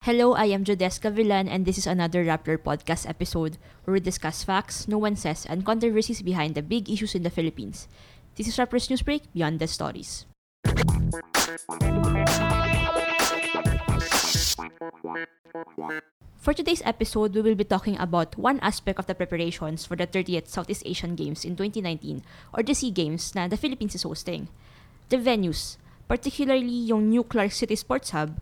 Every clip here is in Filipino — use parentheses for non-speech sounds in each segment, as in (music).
Hello, I am Jodeska Villan, and this is another Rappler podcast episode where we discuss facts, nuances, and controversies behind the big issues in the Philippines. This is Rappler's Newsbreak, Beyond the Stories. For today's episode, we will be talking about one aspect of the preparations for the 30th Southeast Asian Games in 2019, or the SEA Games na the Philippines is hosting. The venues, particularly yung New Clark City Sports Hub,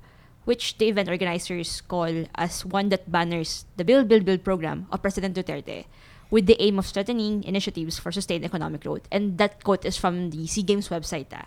which the event organizers call as one that banners the Build, Build, Build program of President Duterte with the aim of strengthening initiatives for sustained economic growth. And that quote is from the SEA Games website. Ah.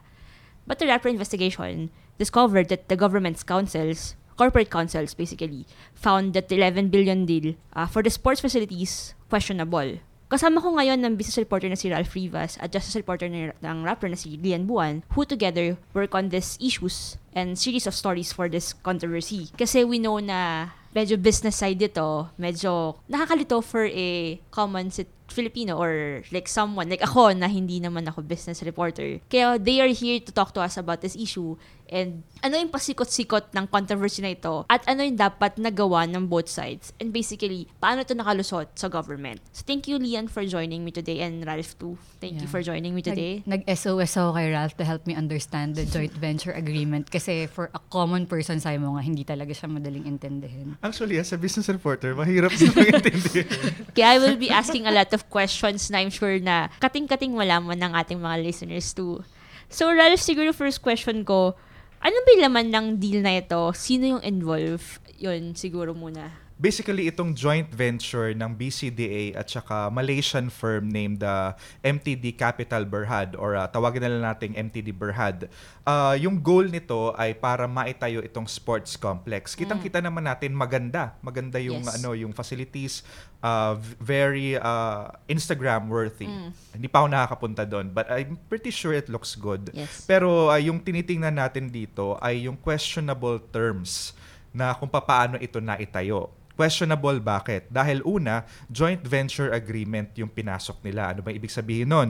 But the Rappler investigation discovered that the government's councils, corporate councils basically, found that the 11 billion deal uh, for the sports facilities questionable. Kasama ko ngayon ng business reporter na si Ralph Rivas at justice reporter ng, ng rapper na si Lian Buan who together work on these issues and series of stories for this controversy. Kasi we know na medyo business side dito, medyo nakakalito for a common sit- Filipino or like someone, like ako na hindi naman ako business reporter. Kaya they are here to talk to us about this issue and ano yung pasikot-sikot ng controversy na ito at ano yung dapat nagawa ng both sides and basically paano ito nakalusot sa government. So thank you Lian for joining me today and Ralph too. Thank you Yeah. for joining me today. Nag, nag-SOS ako kay Ralph to help me understand the joint (laughs) venture agreement kasi for a common person sa mo nga, hindi talaga siya madaling intindihin. Actually, as a business reporter, mahirap sa intindihin. (laughs) Kaya I will be asking a lot of questions na I'm sure na kating-kating malaman ng ating mga listeners too. So Ralph, siguro first question ko, ano ba laman ng deal na ito? Sino yung involved? Yun, siguro muna. Basically, itong joint venture ng BCDA at saka Malaysian firm named uh, MTD Capital Berhad or uh, tawagin na lang nating MTD Berhad. Uh, yung goal nito ay para maitayo itong sports complex. Kitang-kita naman natin maganda. Maganda yung Yes. ano, yung facilities uh, very uh, Instagram worthy. Hindi pa ako nakakapunta doon, but I'm pretty sure it looks good. Yes. Pero uh, yung tinitingnan natin dito ay yung questionable terms na kung paano ito naitayo. Questionable bakit? Dahil una, joint venture agreement yung pinasok nila. Ano ba ibig sabihin nun?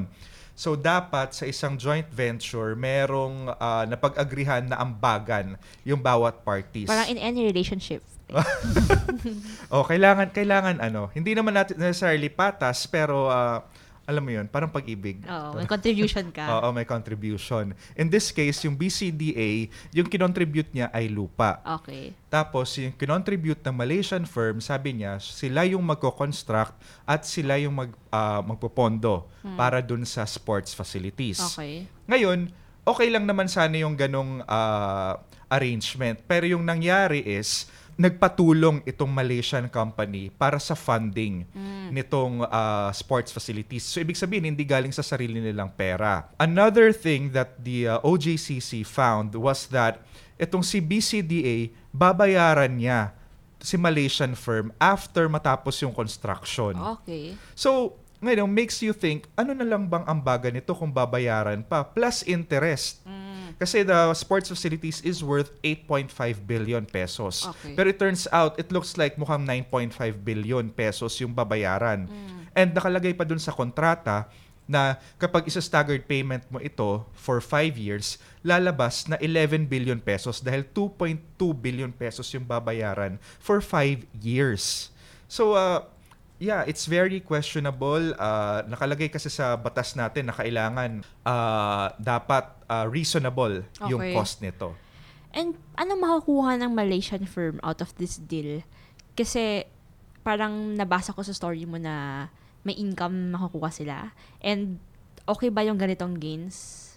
So dapat sa isang joint venture, merong uh, napag-agrihan na ambagan yung bawat parties. Parang in any relationship. (laughs) oh, kailangan kailangan ano, hindi naman natin necessarily patas pero uh, alam mo 'yun, parang pag-ibig. Oo, may contribution ka. (laughs) Oo, may contribution. In this case, yung BCDA, yung kinontribute niya ay lupa. Okay. Tapos, yung kinontribute ng Malaysian firm, sabi niya, sila yung magko-construct at sila yung mag, ah, magpopondo para dun sa sports facilities. Okay. Ngayon, okay lang naman sana yung ganong ah, arrangement. Pero yung nangyari is, nagpatulong itong Malaysian company para sa funding nitong ah, sports facilities. So, ibig sabihin, hindi galing sa sarili nilang pera. Another thing that the ah, OJCC found was that itong si BCDA, babayaran niya si Malaysian firm after matapos yung construction. Okay. So, ngayon, makes you think, ano na lang bang ambaga nito kung babayaran pa? Plus interest. Kasi the sports facilities is worth 8.5 billion pesos. Okay. Pero it turns out, it looks like mukhang 9.5 billion pesos yung babayaran. And nakalagay pa dun sa kontrata na kapag isa staggered payment mo ito for 5 years, lalabas na 11 billion pesos dahil 2.2 billion pesos yung babayaran for 5 years. So, uh, yeah, it's very questionable. Uh, nakalagay kasi sa batas natin na kailangan uh, dapat uh, reasonable yung Okay. cost nito. And ano makukuha ng Malaysian firm out of this deal? Kasi parang nabasa ko sa story mo na may income makukuha sila. And okay ba yung ganitong gains?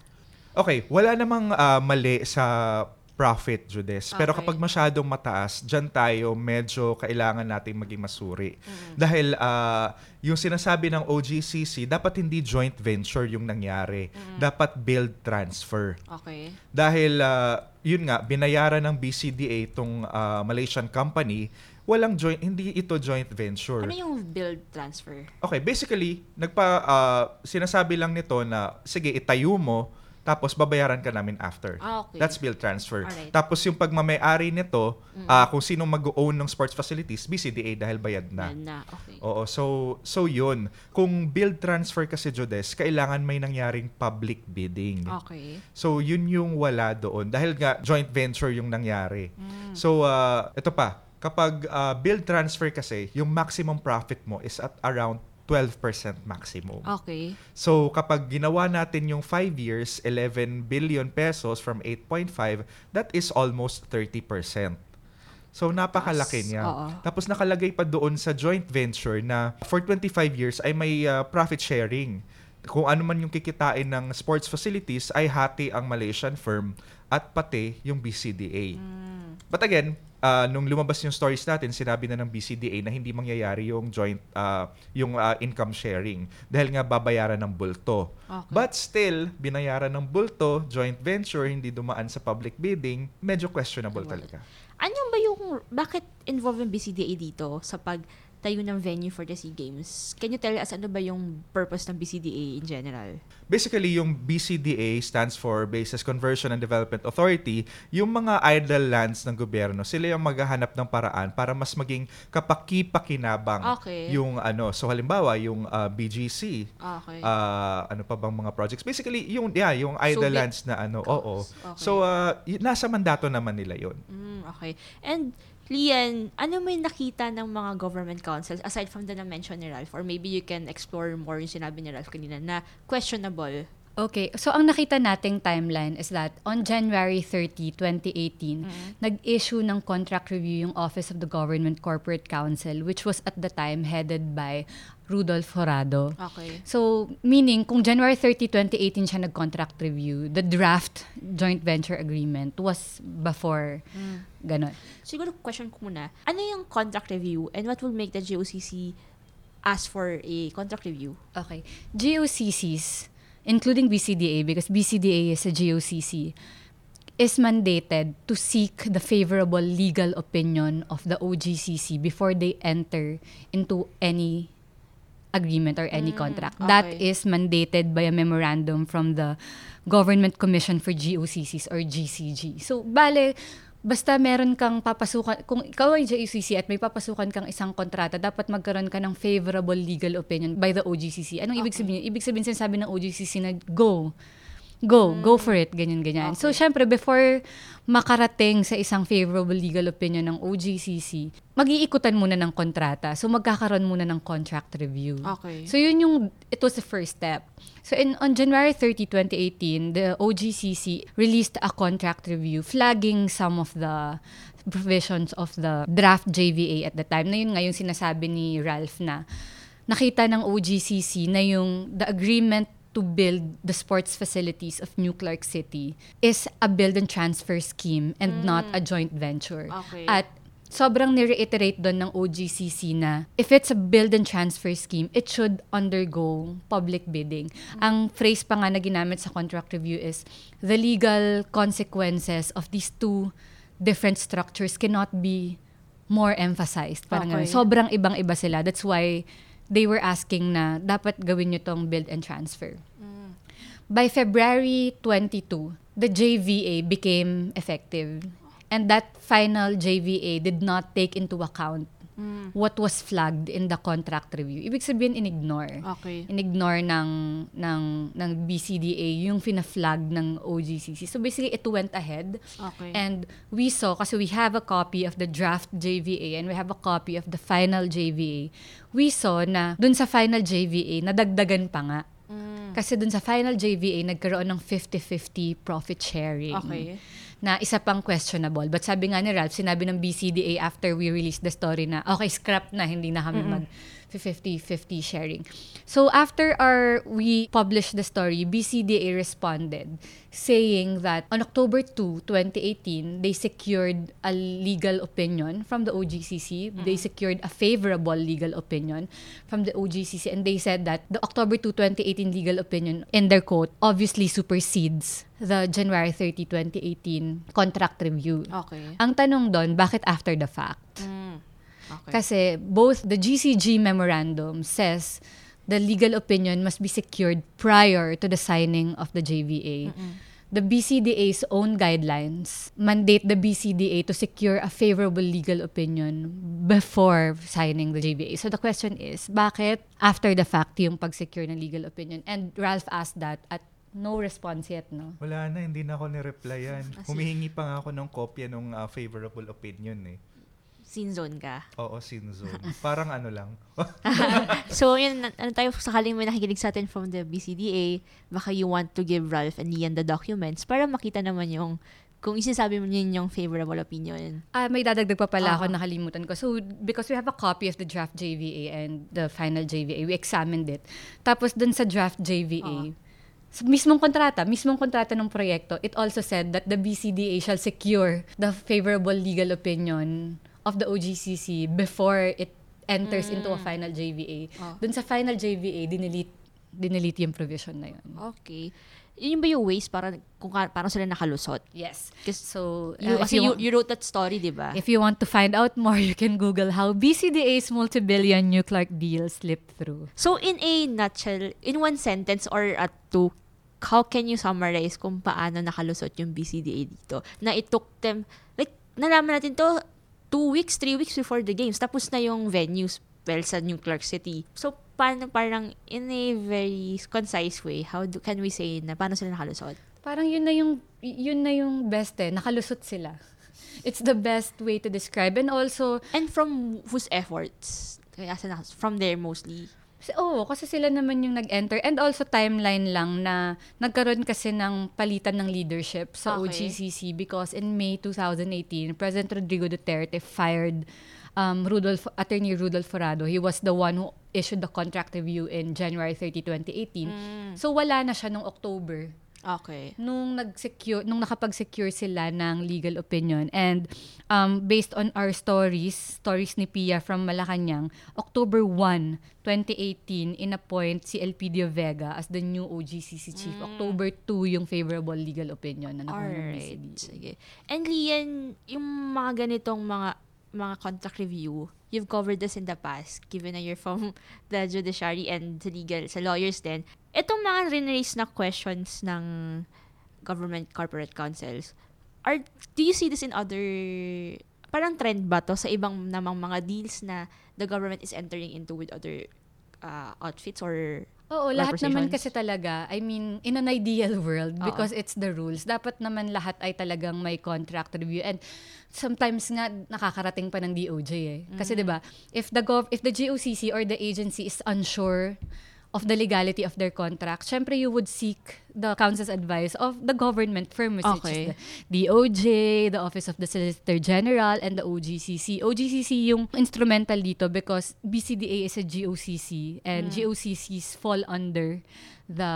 Okay, wala namang uh, mali sa profit, Judes. Pero Okay. kapag masyadong mataas, dyan tayo medyo kailangan nating maging masuri. Dahil uh, yung sinasabi ng OGCC, dapat hindi joint venture yung nangyari. Dapat build transfer. Okay. Dahil, uh, yun nga, binayaran ng BCDA itong uh, Malaysian company, walang joint, hindi ito joint venture. Ano yung build transfer? Okay, basically, nagpa, uh, sinasabi lang nito na, sige, itayo mo tapos babayaran ka namin after. Ah, okay. That's bill transfer. Alright. Tapos yung pagmamayari nito, ah, kung sino mag-own ng sports facilities, BCDA dahil bayad na. Yan na, okay. Oo, so so yun. Kung bill transfer kasi Jodes, kailangan may nangyaring public bidding. Okay. So yun yung wala doon dahil nga joint venture yung nangyari. Mm. So uh, ito pa, kapag uh, bill transfer kasi, yung maximum profit mo is at around 12% maximum. Okay. So kapag ginawa natin yung 5 years, 11 billion pesos from 8.5, that is almost 30%. So napakalaki Taas, niya. oo. Tapos nakalagay pa doon sa joint venture na for 25 years ay may uh, profit sharing. Kung ano man yung kikitain ng sports facilities ay hati ang Malaysian firm at pati yung BCDA. But again, uh, nung lumabas yung stories natin, sinabi na ng BCDA na hindi mangyayari yung joint uh, yung uh, income sharing dahil nga babayaran ng bulto. Okay. But still, binayaran ng bulto, joint venture, hindi dumaan sa public bidding, medyo questionable talaga. Ano ba yung, bakit involved yung BCDA dito sa pagtayo ng venue for the SEA Games? Can you tell us ano ba yung purpose ng BCDA in general? Basically, yung BCDA stands for Bases Conversion and Development Authority. Yung mga idle lands ng gobyerno, sila yung maghahanap ng paraan para mas maging kapaki-pakinabang Okay. yung ano. So halimbawa, yung uh, BGC, Okay. uh, ano pa bang mga projects? Basically, yung yeah, yung idle Sulit. lands na ano, oo. Okay. So uh, nasa mandato naman nila 'yon. Mm, okay. And Lian, ano may nakita ng mga government councils aside from the na-mention ni Ralph or maybe you can explore more yung sinabi ni Ralph kanina na questionable. Okay, so ang nakita nating timeline is that on January 30, 2018, nag-issue ng contract review yung Office of the Government Corporate Council which was at the time headed by Rudolph Horado. Okay. So, meaning, kung January 30, 2018 siya nag-contract review, the draft joint venture agreement was before ganon. Siguro question ko muna, ano yung contract review and what will make the GOCC ask for a contract review? Okay. GOCCs, including BCDA, because BCDA is a GOCC, is mandated to seek the favorable legal opinion of the OGCC before they enter into any agreement or any Mm, contract. That okay. is mandated by a memorandum from the Government Commission for GOCCs or GCG. So, bale, basta meron kang papasukan, kung ikaw ay GOCC at may papasukan kang isang kontrata, dapat magkaroon ka ng favorable legal opinion by the OGCC. Anong ibig Okay. sabihin? Ibig sabihin sinasabi ng OGCC na go. Go, go for it, ganyan, ganyan. So, Okay. syempre, before makarating sa isang favorable legal opinion ng OGCC, mag-iikutan muna ng kontrata. So, magkakaroon muna ng contract review. Okay. So, yun yung, it was the first step. So, in, on January 30, 2018, the OGCC released a contract review flagging some of the provisions of the draft JVA at the time. Na yun nga yung sinasabi ni Ralph na nakita ng OGCC na yung the agreement to build the sports facilities of New Clark City is a build and transfer scheme and not a joint venture. Okay. At sobrang ni-reiterate doon ng OGCC na if it's a build and transfer scheme, it should undergo public bidding. Ang phrase pa nga na ginamit sa contract review is the legal consequences of these two different structures cannot be more emphasized. Parang Okay. ganun. Sobrang ibang-iba sila. That's why they were asking na dapat gawin nyo tong build and transfer. By February 22, the JVA became effective. And that final JVA did not take into account what was flagged in the contract review. Ibig sabihin, in-ignore. Okay. In-ignore ng, ng, ng BCDA yung fina-flag ng OGCC. So basically, it went ahead. Okay. And we saw, kasi we have a copy of the draft JVA and we have a copy of the final JVA. We saw na dun sa final JVA, nadagdagan pa nga. Mm. Kasi dun sa final JVA, nagkaroon ng 50-50 profit sharing. Okay. Na isa pang questionable. But sabi nga ni Ralph, sinabi ng BCDA after we released the story na, okay, scrap na, hindi na kami mag 50-50 sharing. So after our we published the story, BCDA responded saying that on October 2, 2018, they secured a legal opinion from the OGCC. They secured a favorable legal opinion from the OGCC and they said that the October 2, 2018 legal opinion in their quote obviously supersedes the January 30, 2018 contract review. Okay. Ang tanong doon, bakit after the fact? Mm. Okay. Kasi both the GCG memorandum says the legal opinion must be secured prior to the signing of the JVA. The BCDA's own guidelines mandate the BCDA to secure a favorable legal opinion before signing the JVA. So the question is, bakit after the fact yung pag-secure ng legal opinion? And Ralph asked that at no response yet, no? Wala na, hindi na ako ni-replyan. Humihingi pa nga ako ng kopya ng ah, favorable opinion eh. Sin zone ka. Oo, sin zone. (laughs) Parang ano lang. (laughs) (laughs) So, yun, ano tayo, sakaling may nakikinig sa atin from the BCDA, baka you want to give Ralph and Lian the documents para makita naman yung, kung isasabi mo yun yung favorable opinion. Ah, may dadagdag pa pala ako, Oo. nakalimutan ko. So, because we have a copy of the draft JVA and the final JVA, we examined it. Tapos, dun sa draft JVA, sa mismong kontrata, mismong kontrata ng proyekto, it also said that the BCDA shall secure the favorable legal opinion of the OGCC before it enters into a final JVA. Oh. Dun sa final JVA, dinilit, dinilit yung provision na yun. Okay. Yun ba yung ways para, kung parang sila nakalusot? Yes. So, you, uh, if kasi you, want- you wrote that story, di ba? If you want to find out more, you can Google how BCDA's multi-billion nuclear deal slipped through. So, in a nutshell, in one sentence or at two, how can you summarize kung paano nakalusot yung BCDA dito? Na it took them, like, nalaman natin to two weeks, three weeks before the games. Tapos na yung venues, well, sa New Clark City. So, paano parang in a very concise way, how do, can we say na paano sila nakalusot? Parang yun na yung yun na yung best eh, nakalusot sila. (laughs) It's the best way to describe and also And from whose efforts? Kaya from there mostly. Oo, kasi sila naman yung nag-enter. And also timeline lang na nagkaroon kasi ng palitan ng leadership sa Okay. OGCC because in May 2018, President Rodrigo Duterte fired um, Rudolph, Attorney Rudolph Forado. He was the one who issued the contract review in January 30, 2018. So wala na siya nung October Okay. nung nag-secure nung nakapag-secure sila ng legal opinion and um, based on our stories stories ni Pia from Malacanang October 1 2018 inappoint si Elpidio Vega as the new OGCC chief October 2 yung favorable legal opinion na nakuha ng. BCDA. Sige. And Lian, yung mga ganitong mga mga contract review, you've covered this in the past, given na you're from (laughs) the judiciary and the legal, sa lawyers din. Itong mga rinraise na questions ng government corporate councils, are, do you see this in other, parang trend ba to sa ibang namang mga deals na the government is entering into with other uh, outfits or Oo, lahat naman kasi talaga, I mean, in an ideal world, Oo. because it's the rules, dapat naman lahat ay talagang may contract review. And sometimes nga, nakakarating pa ng DOJ eh. Kasi Mm-hmm. 'di ba if the gov if the GOCC or the agency is unsure of the legality of their contract, syempre you would seek the counsel's advice of the government firms, which Okay. is the DOJ, the Office of the Solicitor General, and the OGCC. OGCC yung instrumental dito because BCDA is a GOCC and GOCCs fall under the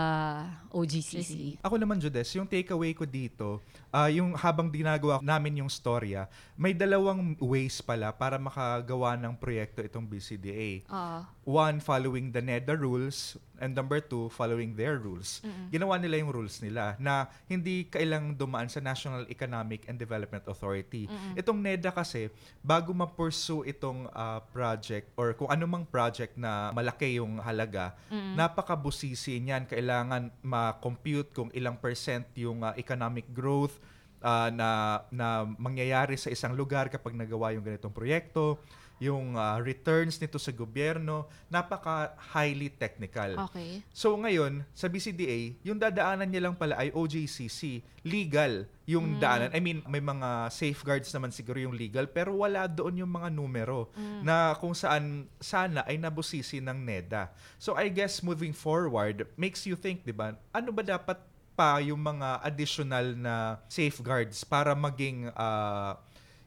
OGCC. Ako naman, Judes, yung takeaway ko dito, ah, yung habang ginagawa namin yung storya, may dalawang ways pala para makagawa ng proyekto itong BCDA. uh, One, following the NEDA rules, and number two, following their rules. Ginawa nila yung rules nila na hindi kailang dumaan sa National Economic and Development Authority. Itong NEDA kasi, bago ma-pursue itong ah, project or kung anumang project na malaki yung halaga, napakabusisi niyan. Kailangan ma-compute kung ilang percent yung ah, economic growth ah, na, na mangyayari sa isang lugar kapag nagawa yung ganitong proyekto yung ah, returns nito sa gobyerno, napaka highly technical. okay. So ngayon, sa BCDA, yung dadaanan niya lang pala ay OJCC, legal yung daanan. I mean, may mga safeguards naman siguro yung legal, pero wala doon yung mga numero na kung saan sana ay nabusisi ng NEDA. So I guess moving forward, makes you think, di ba, ano ba dapat pa yung mga additional na safeguards para maging ah,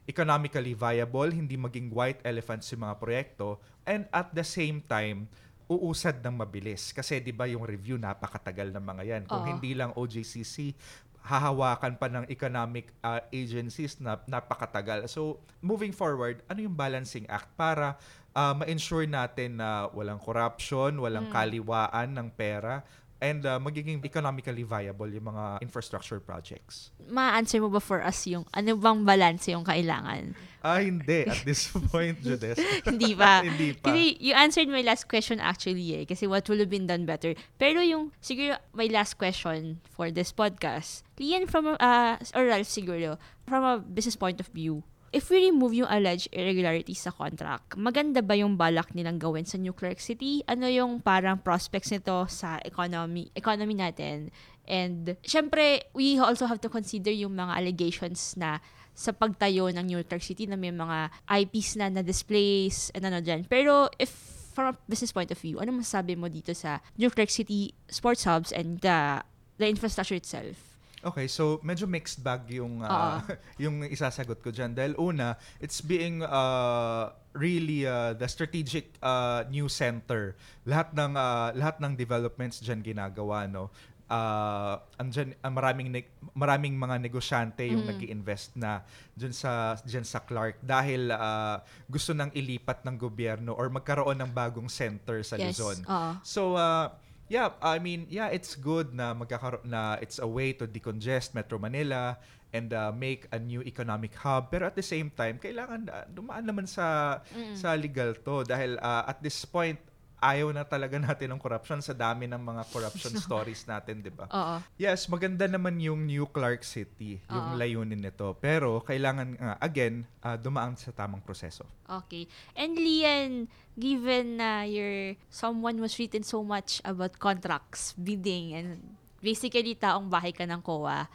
economically viable, hindi maging white elephants yung mga proyekto, and at the same time, uusad ng mabilis. Kasi di ba yung review, napakatagal ng mga yan. Kung Oo. hindi lang OJCC, hahawakan pa ng economic uh, agencies na napakatagal. So, moving forward, ano yung balancing act para uh, ma-ensure natin na walang corruption, walang kaliwaan ng pera, and uh, magiging economically viable yung mga infrastructure projects. Ma-answer mo ba for us yung ano bang balance yung kailangan? Ah, hindi. At this (laughs) point, Judes. (laughs) Hindi pa. hindi pa. Kasi you answered my last question actually eh. Kasi what would have been done better. Pero yung, siguro, my last question for this podcast. Lian from, uh, or Ralph siguro, from a business point of view, if we remove yung alleged irregularities sa contract, maganda ba yung balak nilang gawin sa New Clark City? Ano yung parang prospects nito sa economy economy natin? And, syempre, we also have to consider yung mga allegations na sa pagtayo ng New Clark City na may mga IPs na na-displace and ano dyan. Pero, if from a business point of view, ano masasabi mo dito sa New Clark City sports hubs and the, the infrastructure itself? Okay, so medyo mixed bag yung uh, (laughs) yung isasagot ko diyan dahil una, it's being uh, really uh, the strategic uh, new center. Lahat ng uh, lahat ng developments diyan ginagawa no. Uh, andyan, uh, maraming ne- maraming mga negosyante yung Mm. nag-invest na diyan sa diyan sa Clark dahil uh, gusto nang ilipat ng gobyerno or magkaroon ng bagong center sa Yes. Luzon. Oo. So uh yeah, I mean, yeah, it's good na magkakaroon na it's a way to decongest Metro Manila and uh, make a new economic hub. Pero at the same time, kailangan uh, dumaan naman sa sa legal to dahil uh, at this point ayaw na talaga natin ng corruption sa dami ng mga corruption (laughs) stories natin, 'di ba? Oo. Yes, maganda naman yung New Clark City, Oo. yung layunin nito. Pero kailangan nga again uh, dumaan sa tamang proseso. Okay. And Lian, given na you're someone who's written so much about contracts, bidding, and basically taong bahay ka ng COA,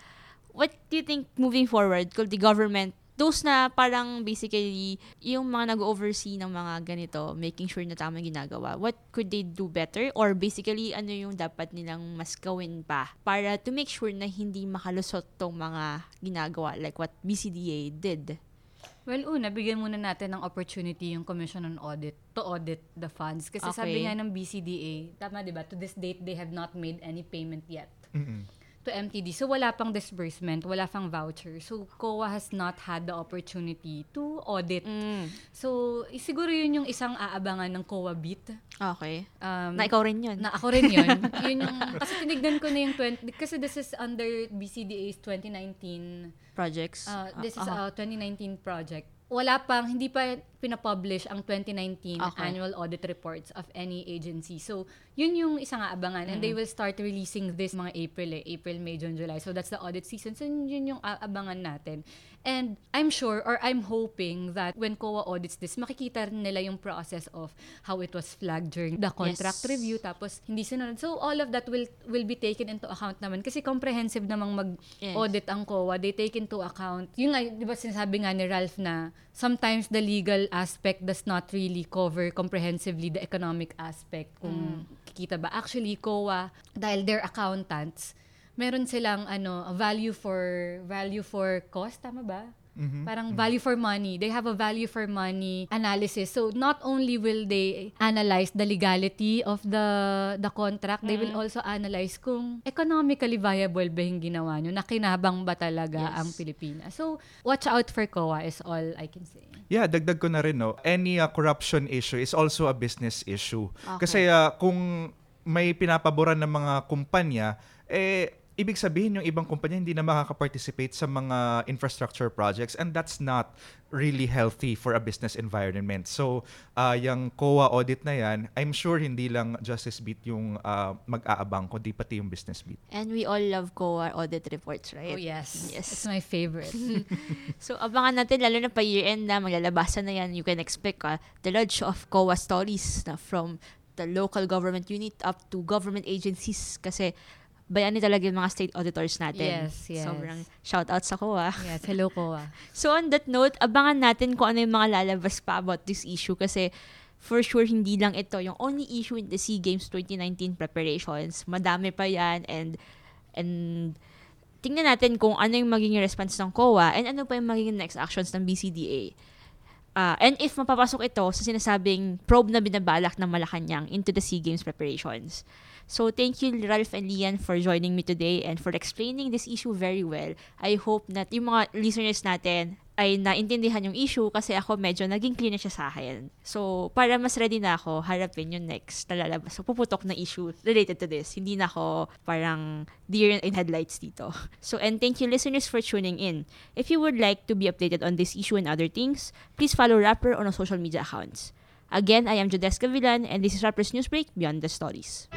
what do you think moving forward could the government those na parang basically yung mga nag-oversee ng mga ganito, making sure na tama yung ginagawa, what could they do better? Or basically, ano yung dapat nilang mas gawin pa para to make sure na hindi makalusot tong mga ginagawa like what BCDA did? Well, una, bigyan muna natin ng opportunity yung Commission on Audit to audit the funds. Kasi sabi Okay. nga ng BCDA, tama 'di ba? To this date, they have not made any payment yet Mm-mm. To MTD. So wala pang disbursement, wala pang voucher. So COA has not had the opportunity to audit. Mm. So siguro yun yung isang aabangan ng COA beat. Okay. Um, Na ikaw rin yun. na ako rin yun. (laughs) yun yung, kasi tinignan ko na yung 20, kasi this is under BCDA's 2019 projects. Uh, this is Ah, a 2019 project. Wala pang, hindi pa pinapublish ang 2019 Okay. annual audit reports of any agency. So, yun yung isang aabangan. And they will start releasing this mga April eh. April, May, June, July. So, that's the audit season. So, yun yung aabangan natin. And I'm sure or I'm hoping that when COA audits this, makikita nila yung process of how it was flagged during the contract Yes. review tapos hindi sinunod. So, all of that will will be taken into account naman kasi comprehensive namang mag-audit Yes. ang COA, they take into account, yung nga, di ba sinasabi nga ni Ralph na sometimes the legal aspect does not really cover comprehensively the economic aspect kung kikita ba. Actually, COA, dahil they're accountants, meron silang ano, value for value for cost, tama ba? Parang value for money. They have a value for money analysis. So not only will they analyze the legality of the the contract, they will also analyze kung economically viable ba yung ginawa nyo, nakinabang ba talaga Yes. ang Pilipinas. So watch out for COA is all I can say. Yeah, dagdag ko na rin, no. Any uh, corruption issue is also a business issue. Okay. Kasi uh, kung may pinapaboran ng mga kumpanya, eh, ibig sabihin yung ibang kumpanya hindi na makaka-participate sa mga infrastructure projects and that's not really healthy for a business environment. So, uh, yung COA audit na yan, I'm sure hindi lang Justice Beat yung uh, mag-aabang, kundi pati yung business beat. And we all love COA audit reports, right? Oh yes. Yes. It's my favorite. (laughs) So, abangan natin, lalo na pa year-end na, maglalabasan na yan, you can expect uh, the lodge of COA stories na from the local government unit up to government agencies kasi bayani talaga yung mga state auditors natin. Yes, yes. Sobrang shout out sa COA. yes, hello COA. (laughs) So on that note, abangan natin kung ano yung mga lalabas pa about this issue kasi for sure hindi lang ito yung only issue in the SEA Games 2019 preparations. Madami pa yan and and tingnan natin kung ano yung magiging response ng COA and ano pa yung magiging next actions ng BCDA. Ah, and if mapapasok ito sa sinasabing probe na binabalak ng Malacanang into the SEA Games preparations. So thank you Ralph and Lian for joining me today and for explaining this issue very well. I hope that yung mga listeners natin ay naintindihan yung issue kasi ako medyo naging clear na siya sa akin. So, para mas ready na ako, harapin yung next na lalabas. So, puputok na issue related to this. Hindi na ako parang deer in headlights dito. (laughs) So, and thank you listeners for tuning in. If you would like to be updated on this issue and other things, please follow Rapper on our social media accounts. Again, I am Jodeska Villan and this is Rapper's Newsbreak Beyond the Stories.